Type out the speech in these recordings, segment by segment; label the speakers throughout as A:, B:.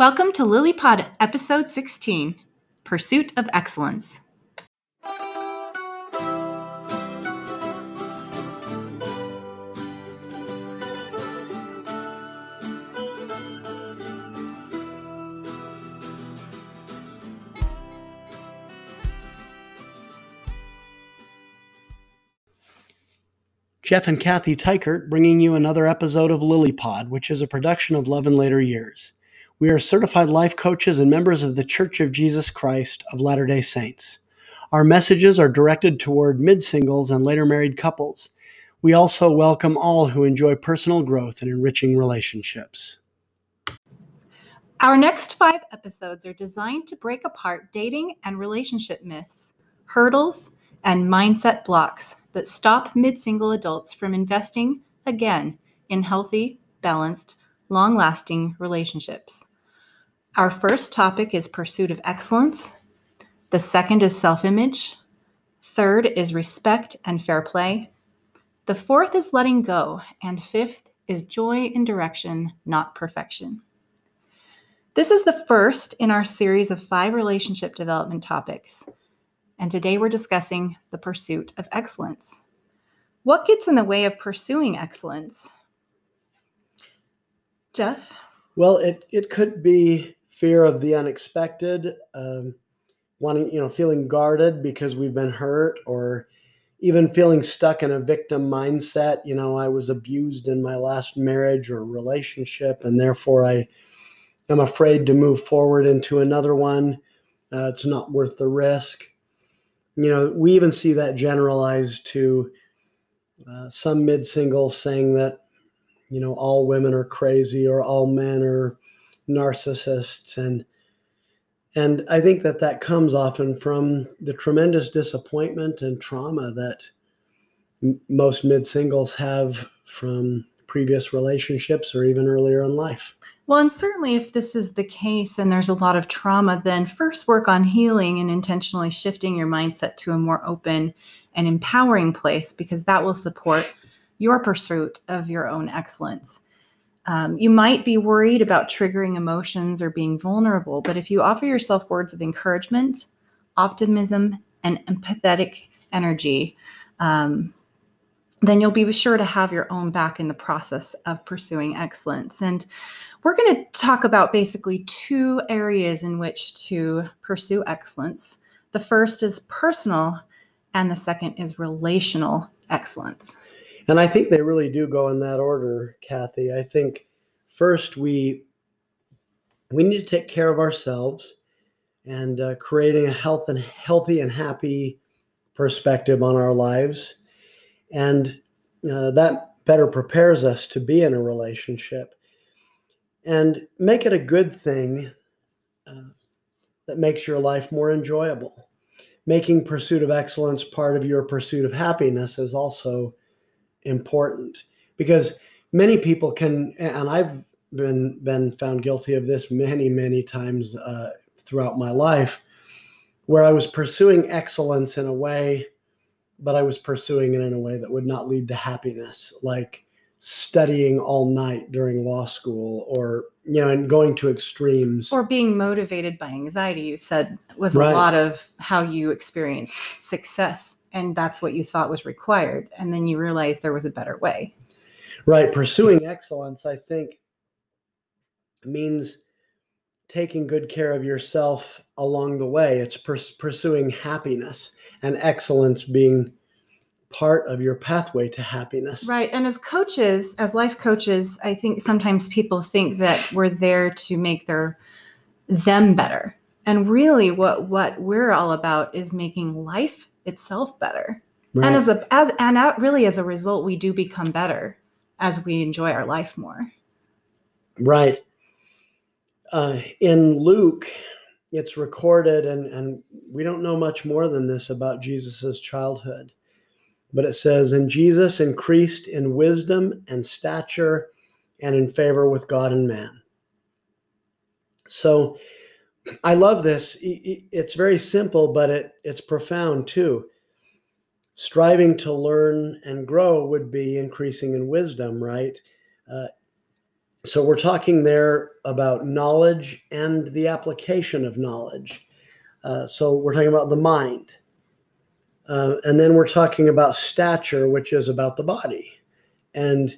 A: Welcome to LilyPod episode 16 Pursuit of Excellence.
B: Jeff and Kathy Tykert bringing you another episode of LilyPod, which is a production of Love in Later Years. We are certified life coaches and members of the Church of Jesus Christ of Latter day Saints. Our messages are directed toward mid singles and later married couples. We also welcome all who enjoy personal growth and enriching relationships.
A: Our next five episodes are designed to break apart dating and relationship myths, hurdles, and mindset blocks that stop mid single adults from investing again in healthy, balanced, long lasting relationships. Our first topic is pursuit of excellence. The second is self image. Third is respect and fair play. The fourth is letting go. And fifth is joy in direction, not perfection. This is the first in our series of five relationship development topics and today we're discussing the pursuit of excellence. What gets in the way of pursuing excellence? Jeff?
B: Well, it, it could be fear of the unexpected, um, wanting, you know, feeling guarded because we've been hurt, or even feeling stuck in a victim mindset. You know, I was abused in my last marriage or relationship, and therefore I am afraid to move forward into another one. Uh, it's not worth the risk you know, we even see that generalized to uh, some mid singles saying that, you know, all women are crazy or all men are narcissists. And, and I think that that comes often from the tremendous disappointment and trauma that m- most mid singles have from previous relationships or even earlier in life.
A: Well, and certainly if this is the case and there's a lot of trauma, then first work on healing and intentionally shifting your mindset to a more open and empowering place because that will support your pursuit of your own excellence. Um, you might be worried about triggering emotions or being vulnerable, but if you offer yourself words of encouragement, optimism, and empathetic energy, um, then you'll be sure to have your own back in the process of pursuing excellence. And we're going to talk about basically two areas in which to pursue excellence. The first is personal, and the second is relational excellence.
B: And I think they really do go in that order, Kathy. I think first we we need to take care of ourselves and uh, creating a health and healthy and happy perspective on our lives, and uh, that better prepares us to be in a relationship and make it a good thing uh, that makes your life more enjoyable. Making pursuit of excellence part of your pursuit of happiness is also important. Because many people can, and I've been been found guilty of this many many times uh, throughout my life, where I was pursuing excellence in a way, but I was pursuing it in a way that would not lead to happiness, like studying all night during law school or you know and going to extremes.
A: Or being motivated by anxiety you said was right. a lot of how you experienced success and that's what you thought was required and then you realized there was a better way
B: right pursuing excellence i think means taking good care of yourself along the way it's pers- pursuing happiness and excellence being part of your pathway to happiness.
A: Right. And as coaches, as life coaches, I think sometimes people think that we're there to make their them better. And really what what we're all about is making life itself better. Right. And as a as and out really as a result we do become better as we enjoy our life more.
B: Right. Uh, in Luke, it's recorded, and, and we don't know much more than this about Jesus's childhood but it says, And Jesus increased in wisdom and stature and in favor with God and man. So I love this. It's very simple, but it, it's profound too. Striving to learn and grow would be increasing in wisdom, right? Uh, so we're talking there about knowledge and the application of knowledge. Uh, so we're talking about the mind. Uh, and then we're talking about stature, which is about the body and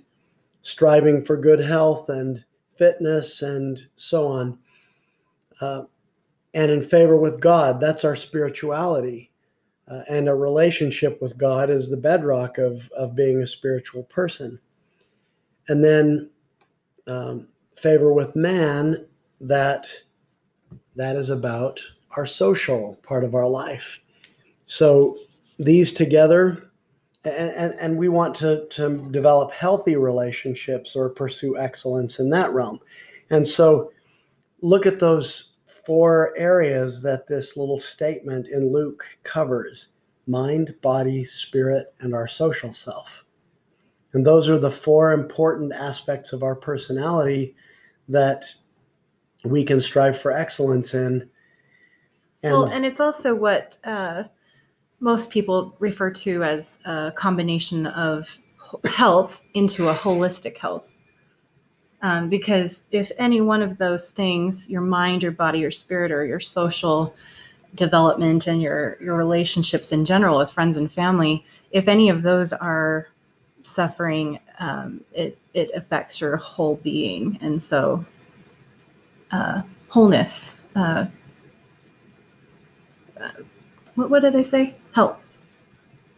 B: striving for good health and fitness and so on. Uh, and in favor with God, that's our spirituality. Uh, and a relationship with God is the bedrock of, of being a spiritual person. And then um, favor with man, that that is about our social part of our life. So these together, and, and, and we want to, to develop healthy relationships or pursue excellence in that realm. And so look at those four areas that this little statement in Luke covers mind, body, spirit, and our social self. And those are the four important aspects of our personality that we can strive for excellence in.
A: And well, and it's also what uh, most people refer to as a combination of health into a holistic health. Um, because if any one of those things, your mind, your body, your spirit, or your social development and your your relationships in general with friends and family, if any of those are suffering, um, it it affects your whole being, and so uh, wholeness. Uh, uh, what, what did I say? Health.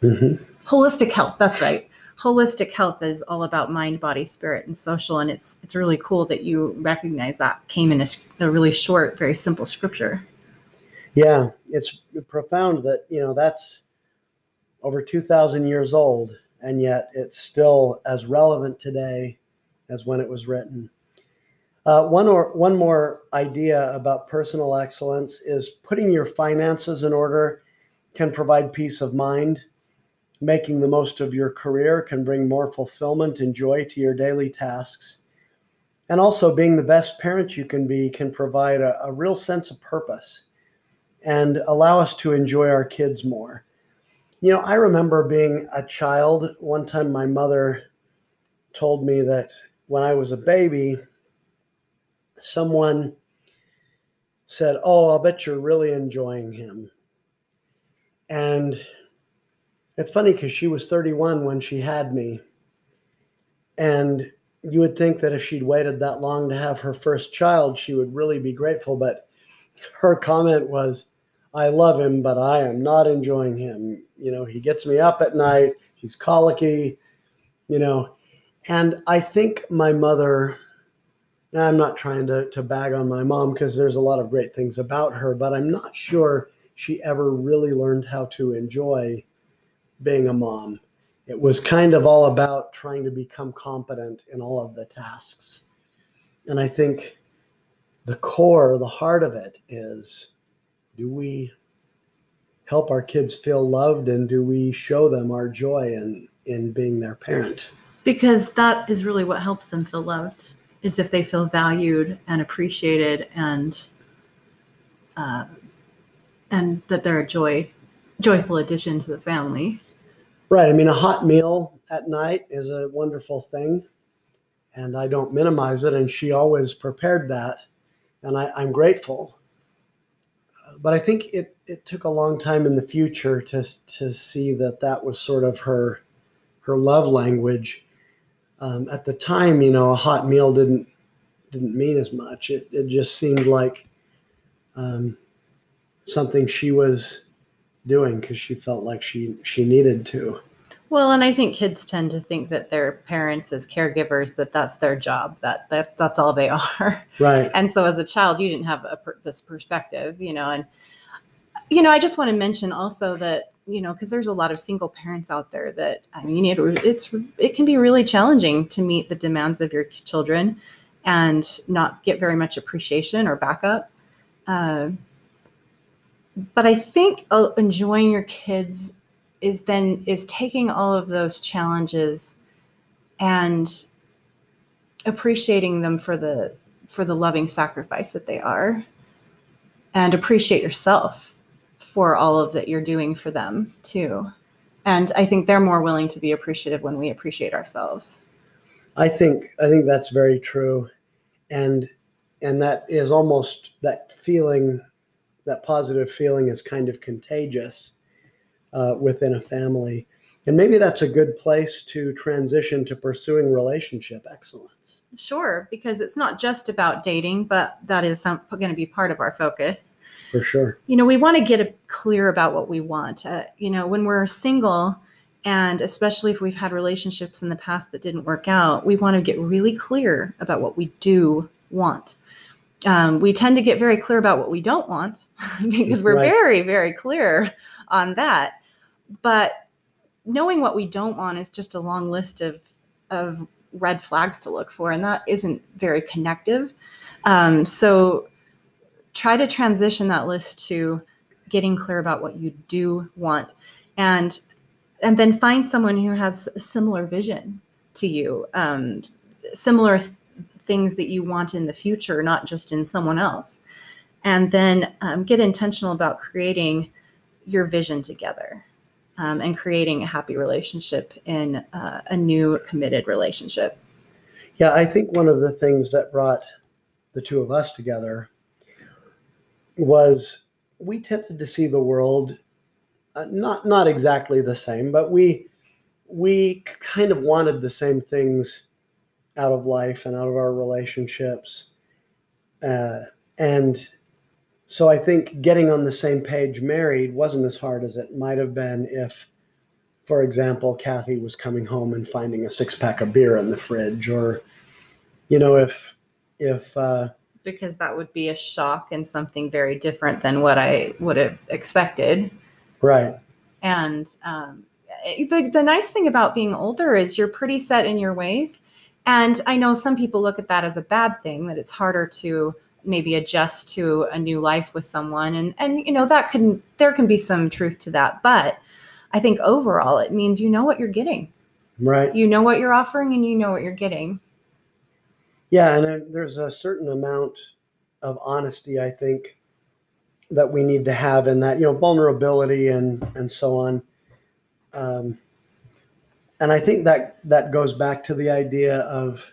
A: Mm-hmm. Holistic health. That's right. Holistic health is all about mind, body, spirit, and social, and it's it's really cool that you recognize that came in a, a really short, very simple scripture.
B: Yeah, it's profound that you know that's over two thousand years old, and yet it's still as relevant today as when it was written. Uh, one or one more idea about personal excellence is putting your finances in order can provide peace of mind. Making the most of your career can bring more fulfillment and joy to your daily tasks. And also, being the best parent you can be can provide a, a real sense of purpose and allow us to enjoy our kids more. You know, I remember being a child. One time, my mother told me that when I was a baby, someone said, Oh, I'll bet you're really enjoying him. And it's funny because she was 31 when she had me. And you would think that if she'd waited that long to have her first child, she would really be grateful. But her comment was, I love him, but I am not enjoying him. You know, he gets me up at night, he's colicky, you know. And I think my mother, I'm not trying to, to bag on my mom because there's a lot of great things about her, but I'm not sure she ever really learned how to enjoy being a mom. It was kind of all about trying to become competent in all of the tasks. And I think the core, the heart of it is do we help our kids feel loved and do we show them our joy in in being their parent
A: because that is really what helps them feel loved is if they feel valued and appreciated and uh, and that they're a joy joyful addition to the family
B: right i mean a hot meal at night is a wonderful thing and i don't minimize it and she always prepared that and I, i'm grateful but I think it it took a long time in the future to to see that that was sort of her her love language. Um, at the time, you know, a hot meal didn't didn't mean as much. It it just seemed like um, something she was doing because she felt like she she needed to.
A: Well, and I think kids tend to think that their parents as caregivers that that's their job, that, that that's all they are.
B: Right.
A: And so as a child, you didn't have a, this perspective, you know, and you know, I just want to mention also that you know because there's a lot of single parents out there that I mean it, it's it can be really challenging to meet the demands of your children and not get very much appreciation or backup. Uh, but I think uh, enjoying your kids is then is taking all of those challenges and appreciating them for the for the loving sacrifice that they are. And appreciate yourself for all of that you're doing for them too. And i think they're more willing to be appreciative when we appreciate ourselves.
B: I think I think that's very true, and and that is almost that feeling, that positive feeling is kind of contagious uh, within a family, and maybe that's a good place to transition to pursuing relationship excellence.
A: Sure, because it's not just about dating, but that is going to be part of our focus.
B: For sure.
A: You know, we want to get a, clear about what we want. Uh, you know, when we're single, and especially if we've had relationships in the past that didn't work out, we want to get really clear about what we do want. Um, we tend to get very clear about what we don't want because we're right. very, very clear on that. But knowing what we don't want is just a long list of, of red flags to look for, and that isn't very connective. Um, so try to transition that list to getting clear about what you do want. And and then find someone who has a similar vision to you, um, similar th- things that you want in the future, not just in someone else. And then um, get intentional about creating your vision together um, and creating a happy relationship in uh, a new committed relationship.
B: Yeah, I think one of the things that brought the two of us together was we tended to see the world uh, not not exactly the same, but we we kind of wanted the same things out of life and out of our relationships, uh, and so I think getting on the same page married wasn't as hard as it might have been if, for example, Kathy was coming home and finding a six pack of beer in the fridge, or you know if if uh,
A: because that would be a shock and something very different than what I would have expected.
B: Right.
A: And um, the, the nice thing about being older is you're pretty set in your ways. And I know some people look at that as a bad thing, that it's harder to maybe adjust to a new life with someone. And, and you know, that can, there can be some truth to that. But I think overall, it means you know what you're getting.
B: Right.
A: You know what you're offering and you know what you're getting.
B: Yeah. And there's a certain amount of honesty, I think, that we need to have in that you know vulnerability and and so on um, and i think that that goes back to the idea of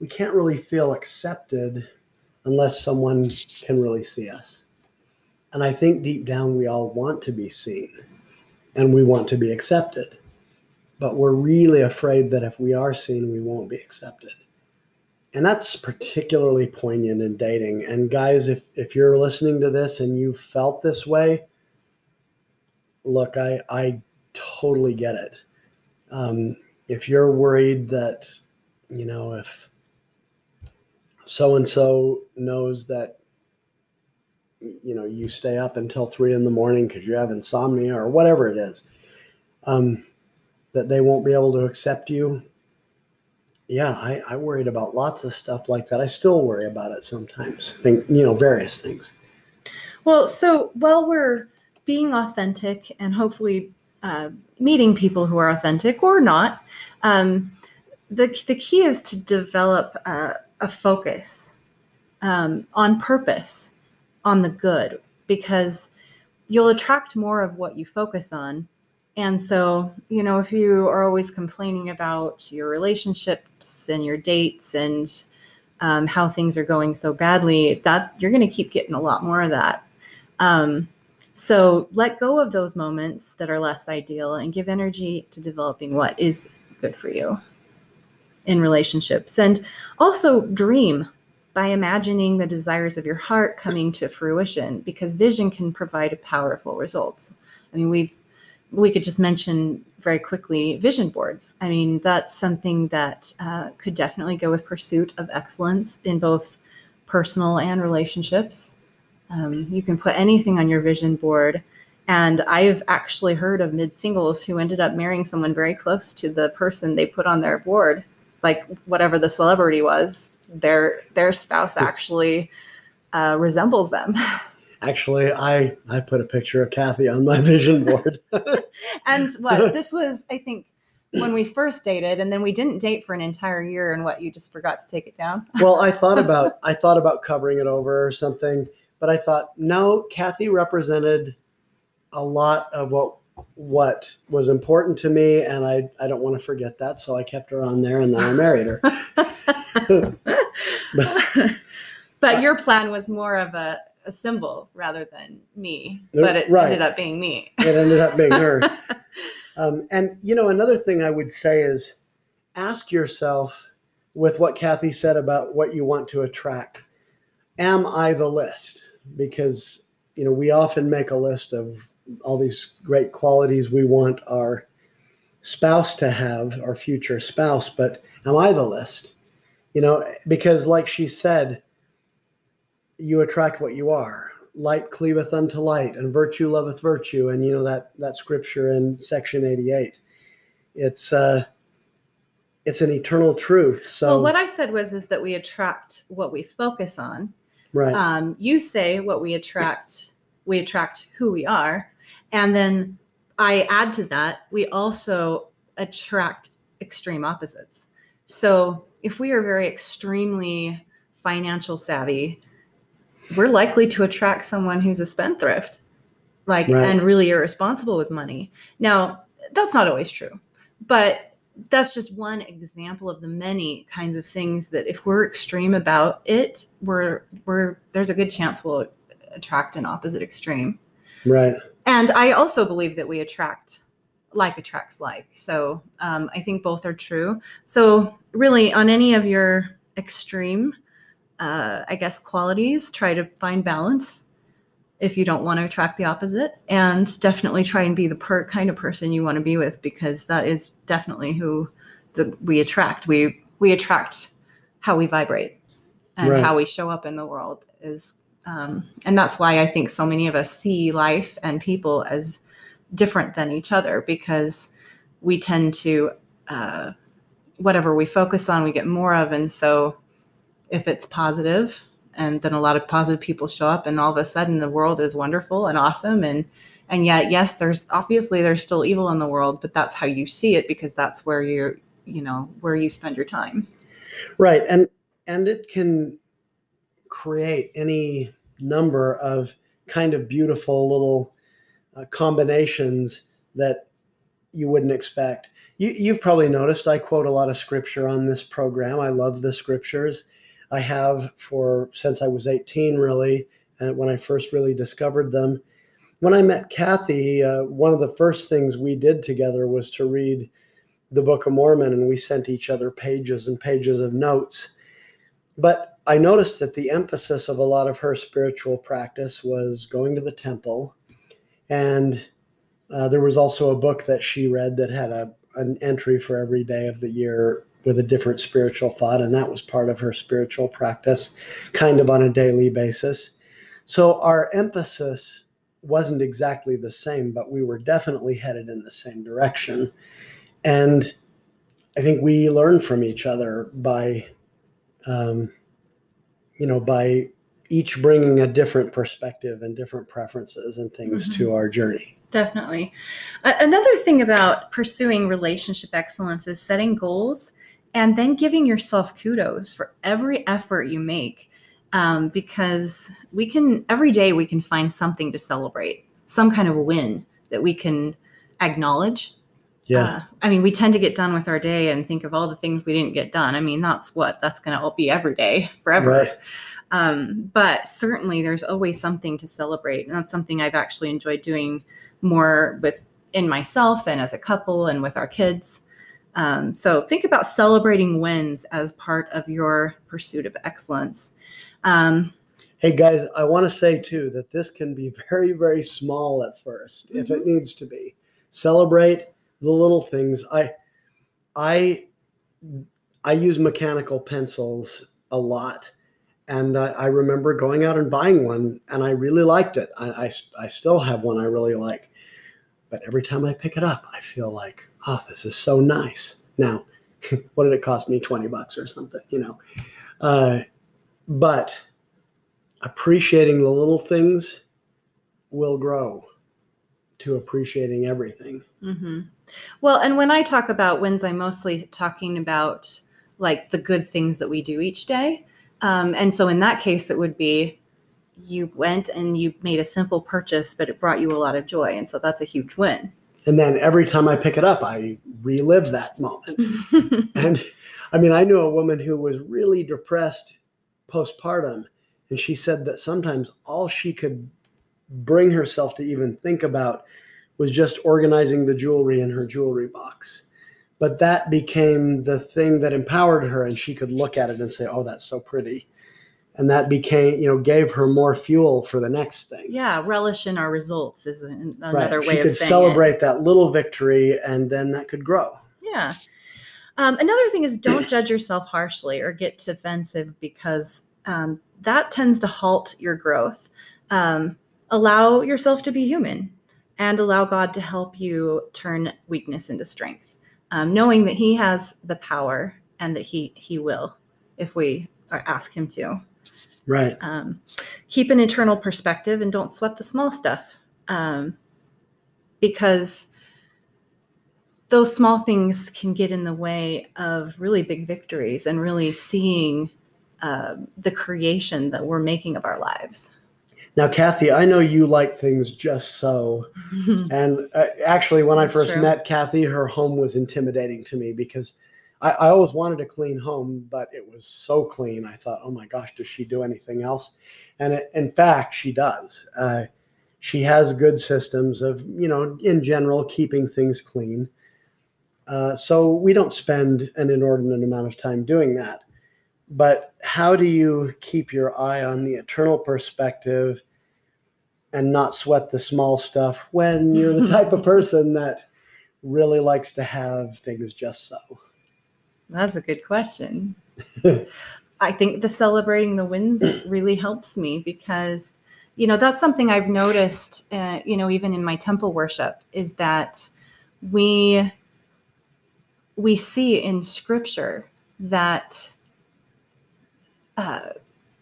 B: we can't really feel accepted unless someone can really see us. And i think deep down we all want to be seen and we want to be accepted. But we're really afraid that if we are seen we won't be accepted. And that's particularly poignant in dating. And guys if if you're listening to this and you felt this way look i i totally get it um, if you're worried that you know if so and so knows that you know you stay up until three in the morning because you have insomnia or whatever it is um, that they won't be able to accept you yeah, I, I worried about lots of stuff like that. I still worry about it sometimes. Think you know various things.
A: Well, so while we're being authentic and hopefully uh, meeting people who are authentic or not, um, the the key is to develop uh, a focus um, on purpose, on the good, because you'll attract more of what you focus on and so, you know, if you are always complaining about your relationships and your dates and um, how things are going so badly, that you're going to keep getting a lot more of that. Um, so let go of those moments that are less ideal and give energy to developing what is good for you in relationships. And also dream by imagining the desires of your heart coming to fruition because vision can provide powerful results. I mean, we've we could just mention very quickly vision boards. I mean, that's something that uh, could definitely go with pursuit of excellence in both personal and relationships. Um, you can put anything on your vision board. And I've actually heard of mid singles who ended up marrying someone very close to the person they put on their board, like whatever the celebrity was. Their their spouse actually uh, resembles them.
B: Actually, I I put a picture of Kathy on my vision board.
A: and what this was, I think, when we first dated, and then we didn't date for an entire year. And what you just forgot to take it down.
B: well, I thought about I thought about covering it over or something, but I thought no, Kathy represented a lot of what what was important to me, and I, I don't want to forget that. So I kept her on there, and then I married her.
A: but your plan was more of a, a symbol rather than me, but it
B: Right.
A: ended up being me.
B: it ended up being her. Um, and you know, another thing I would say is ask yourself with what Kathy said about what you want to attract. Am I the list? Because you know, we often make a list of all these great qualities we want our spouse to have, our future spouse, but am I the list? You know, because like she said, you attract what you are light cleaveth unto light and virtue loveth virtue and you know that that scripture in section 88 it's uh it's an eternal truth so
A: well, what I said was is that we attract what we focus on.
B: Right
A: Um, you say what we attract, we attract who we are, and then I add to that we also attract extreme opposites. So if we are very extremely financial savvy, we're likely to attract someone who's a spendthrift, like
B: Right.
A: and really irresponsible with money. Now that's not always true, but that's just one example of the many kinds of things that if we're extreme about it, we're we're there's a good chance we'll attract an opposite extreme.
B: right
A: And I also believe that we attract like attracts like. So um, I think both are true. So really, on any of your extreme, uh, I guess qualities, try to find balance. If you don't want to attract the opposite, and definitely try and be the per- kind of person you want to be with, because that is definitely who the, we attract. We we attract how we vibrate and
B: Right.
A: how we show up in the world is um, and that's why i think so many of us see life and people as different than each other because we tend to uh, whatever we focus on we get more of and so if it's positive and then a lot of positive people show up and all of a sudden the world is wonderful and awesome. And and yet yes there's obviously there's still evil in the world but that's how you see it because that's where you're you know where you spend your time.
B: Right. And and it can create any number of kind of beautiful little uh, combinations that you wouldn't expect. You, you've probably noticed i quote a lot of scripture on this program. I love the scriptures i have for since i was 18 really uh, when i first really discovered them when i met kathy uh, one of the first things we did together was to read the book of mormon and we sent each other pages and pages of notes but I noticed that the emphasis of a lot of her spiritual practice was going to the temple. And uh, there was also a book that she read that had a, an entry for every day of the year with a different spiritual thought. And that was part of her spiritual practice, kind of on a daily basis. So our emphasis wasn't exactly the same, but we were definitely headed in the same direction. And I think we learned from each other by um, you know, by each bringing a different perspective and different preferences and things to our journey.
A: Definitely. A- another thing about pursuing relationship excellence is setting goals and then giving yourself kudos for every effort you make. Um, because we can, every day, we can find something to celebrate, some kind of win that we can acknowledge.
B: Yeah,
A: Uh, I mean, we tend to get done with our day and think of all the things we didn't get done. I mean, that's what that's going to be every day forever.
B: Right.
A: Um, but certainly, there's always something to celebrate, and that's something I've actually enjoyed doing more with in myself and as a couple and with our kids. Um, so think about celebrating wins as part of your pursuit of excellence. Um,
B: Hey guys, I want to say too that this can be very, very small at 1st if it needs to be. Celebrate the little things. I, I, I use mechanical pencils a lot, and I, I remember going out and buying one, and I really liked it. I, I, I still have one I really like, but every time I pick it up, I feel like, oh, this is so nice. Now, what did it cost me? Twenty bucks or something, you know. Uh, but appreciating the little things will grow to appreciating everything.
A: hmm Well, and when I talk about wins, I'm mostly talking about like the good things that we do each day. Um, and so in that case, it would be you went and you made a simple purchase, but it brought you a lot of joy. And so that's a huge win.
B: And then every time I pick it up, I relive that moment. and I mean, I knew a woman who was really depressed postpartum, and she said that sometimes all she could bring herself to even think about was just organizing the jewelry in her jewelry box. But that became the thing that empowered her, and she could look at it and say, Oh, that's so pretty. And that became, you know, gave her more fuel for the next thing.
A: Yeah, relish in our results is another
B: right.
A: way
B: she
A: of
B: could
A: saying
B: celebrate
A: it.
B: that little victory, and then that could grow.
A: Yeah. Um, another thing is don't judge yourself harshly or get defensive because um, that tends to halt your growth. Um, allow yourself to be human and allow God to help you turn weakness into strength, um, knowing that He has the power and that He He will if we ask Him to.
B: Right.
A: Um, keep an internal perspective and don't sweat the small stuff um, because those small things can get in the way of really big victories and really seeing uh, the creation that we're making of our lives.
B: Now, Kathy, I know you like things just so. And uh, actually, when
A: That's
B: I first
A: true.
B: met Kathy, her home was intimidating to me because I, I always wanted a clean home, but it was so clean. I thought, oh my gosh, does she do anything else? And it, in fact, she does. Uh, she has good systems of, you know, in general, keeping things clean. Uh, so we don't spend an inordinate amount of time doing that. But how do you keep your eye on the eternal perspective and not sweat the small stuff when you're the type of person that really likes to have things just so?
A: That's a good question. I think the celebrating the wins really helps me because, you know, that's something I've noticed, uh, you know, even in my temple worship, is that we we see in Scripture that uh,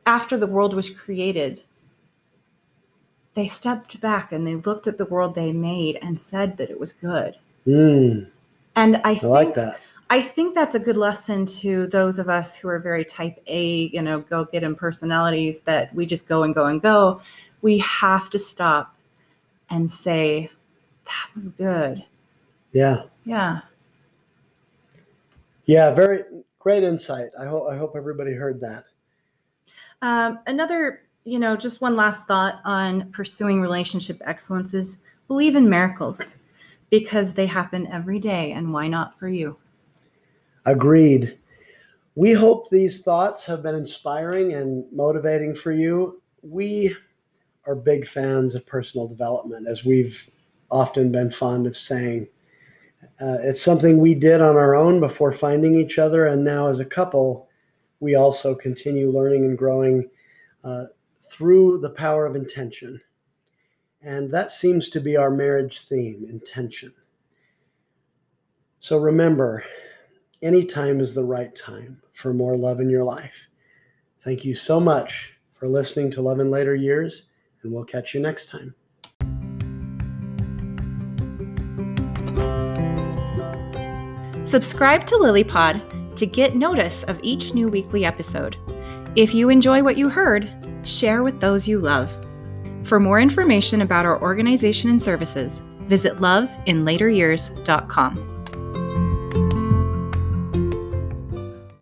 A: after the world was created, they stepped back and they looked at the world they made and said that it was good.
B: Mm,
A: And I,
B: I
A: think
B: like that.
A: I think that's a good lesson to those of us who are very type A, you know, go get 'em personalities that we just go and go and go. We have to stop and say, that was good.
B: Yeah.
A: Yeah.
B: Yeah. Very great insight. I hope I hope everybody heard that.
A: Um, another, you know, just one last thought on pursuing relationship excellence is believe in miracles because they happen every day. And why not for you?
B: Agreed. We hope these thoughts have been inspiring and motivating for you. We are big fans of personal development, as we've often been fond of saying. Uh, it's something we did on our own before finding each other, and now as a couple, we also continue learning and growing uh, through the power of intention. And that seems to be our marriage theme intention. So remember, any time is the right time for more love in your life. Thank you so much for listening to Love in Later Years, and we'll catch you next time.
A: Subscribe to LilyPod to get notice of each new weekly episode. If you enjoy what you heard, share with those you love. For more information about our organization and services, visit loveinlateryears.com.